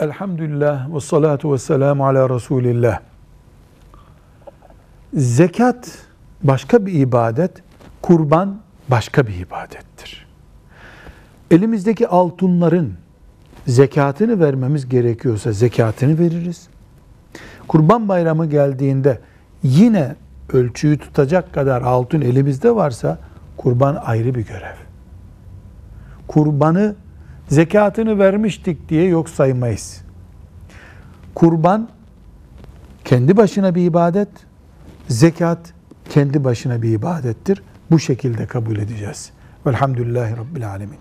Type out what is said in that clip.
Elhamdülillah ve salatu ve selamu ala Resulillah. Zekat başka bir ibadet, kurban başka bir ibadettir. Elimizdeki altınların zekatını vermemiz gerekiyorsa zekatını veririz. Kurban bayramı geldiğinde yine ölçüyü tutacak kadar altın elimizde varsa kurban ayrı bir görev. Kurbanı zekatını vermiştik diye yok saymayız. Kurban kendi başına bir ibadet, zekat kendi başına bir ibadettir. Bu şekilde kabul edeceğiz. Velhamdülillahi Rabbil Alemin.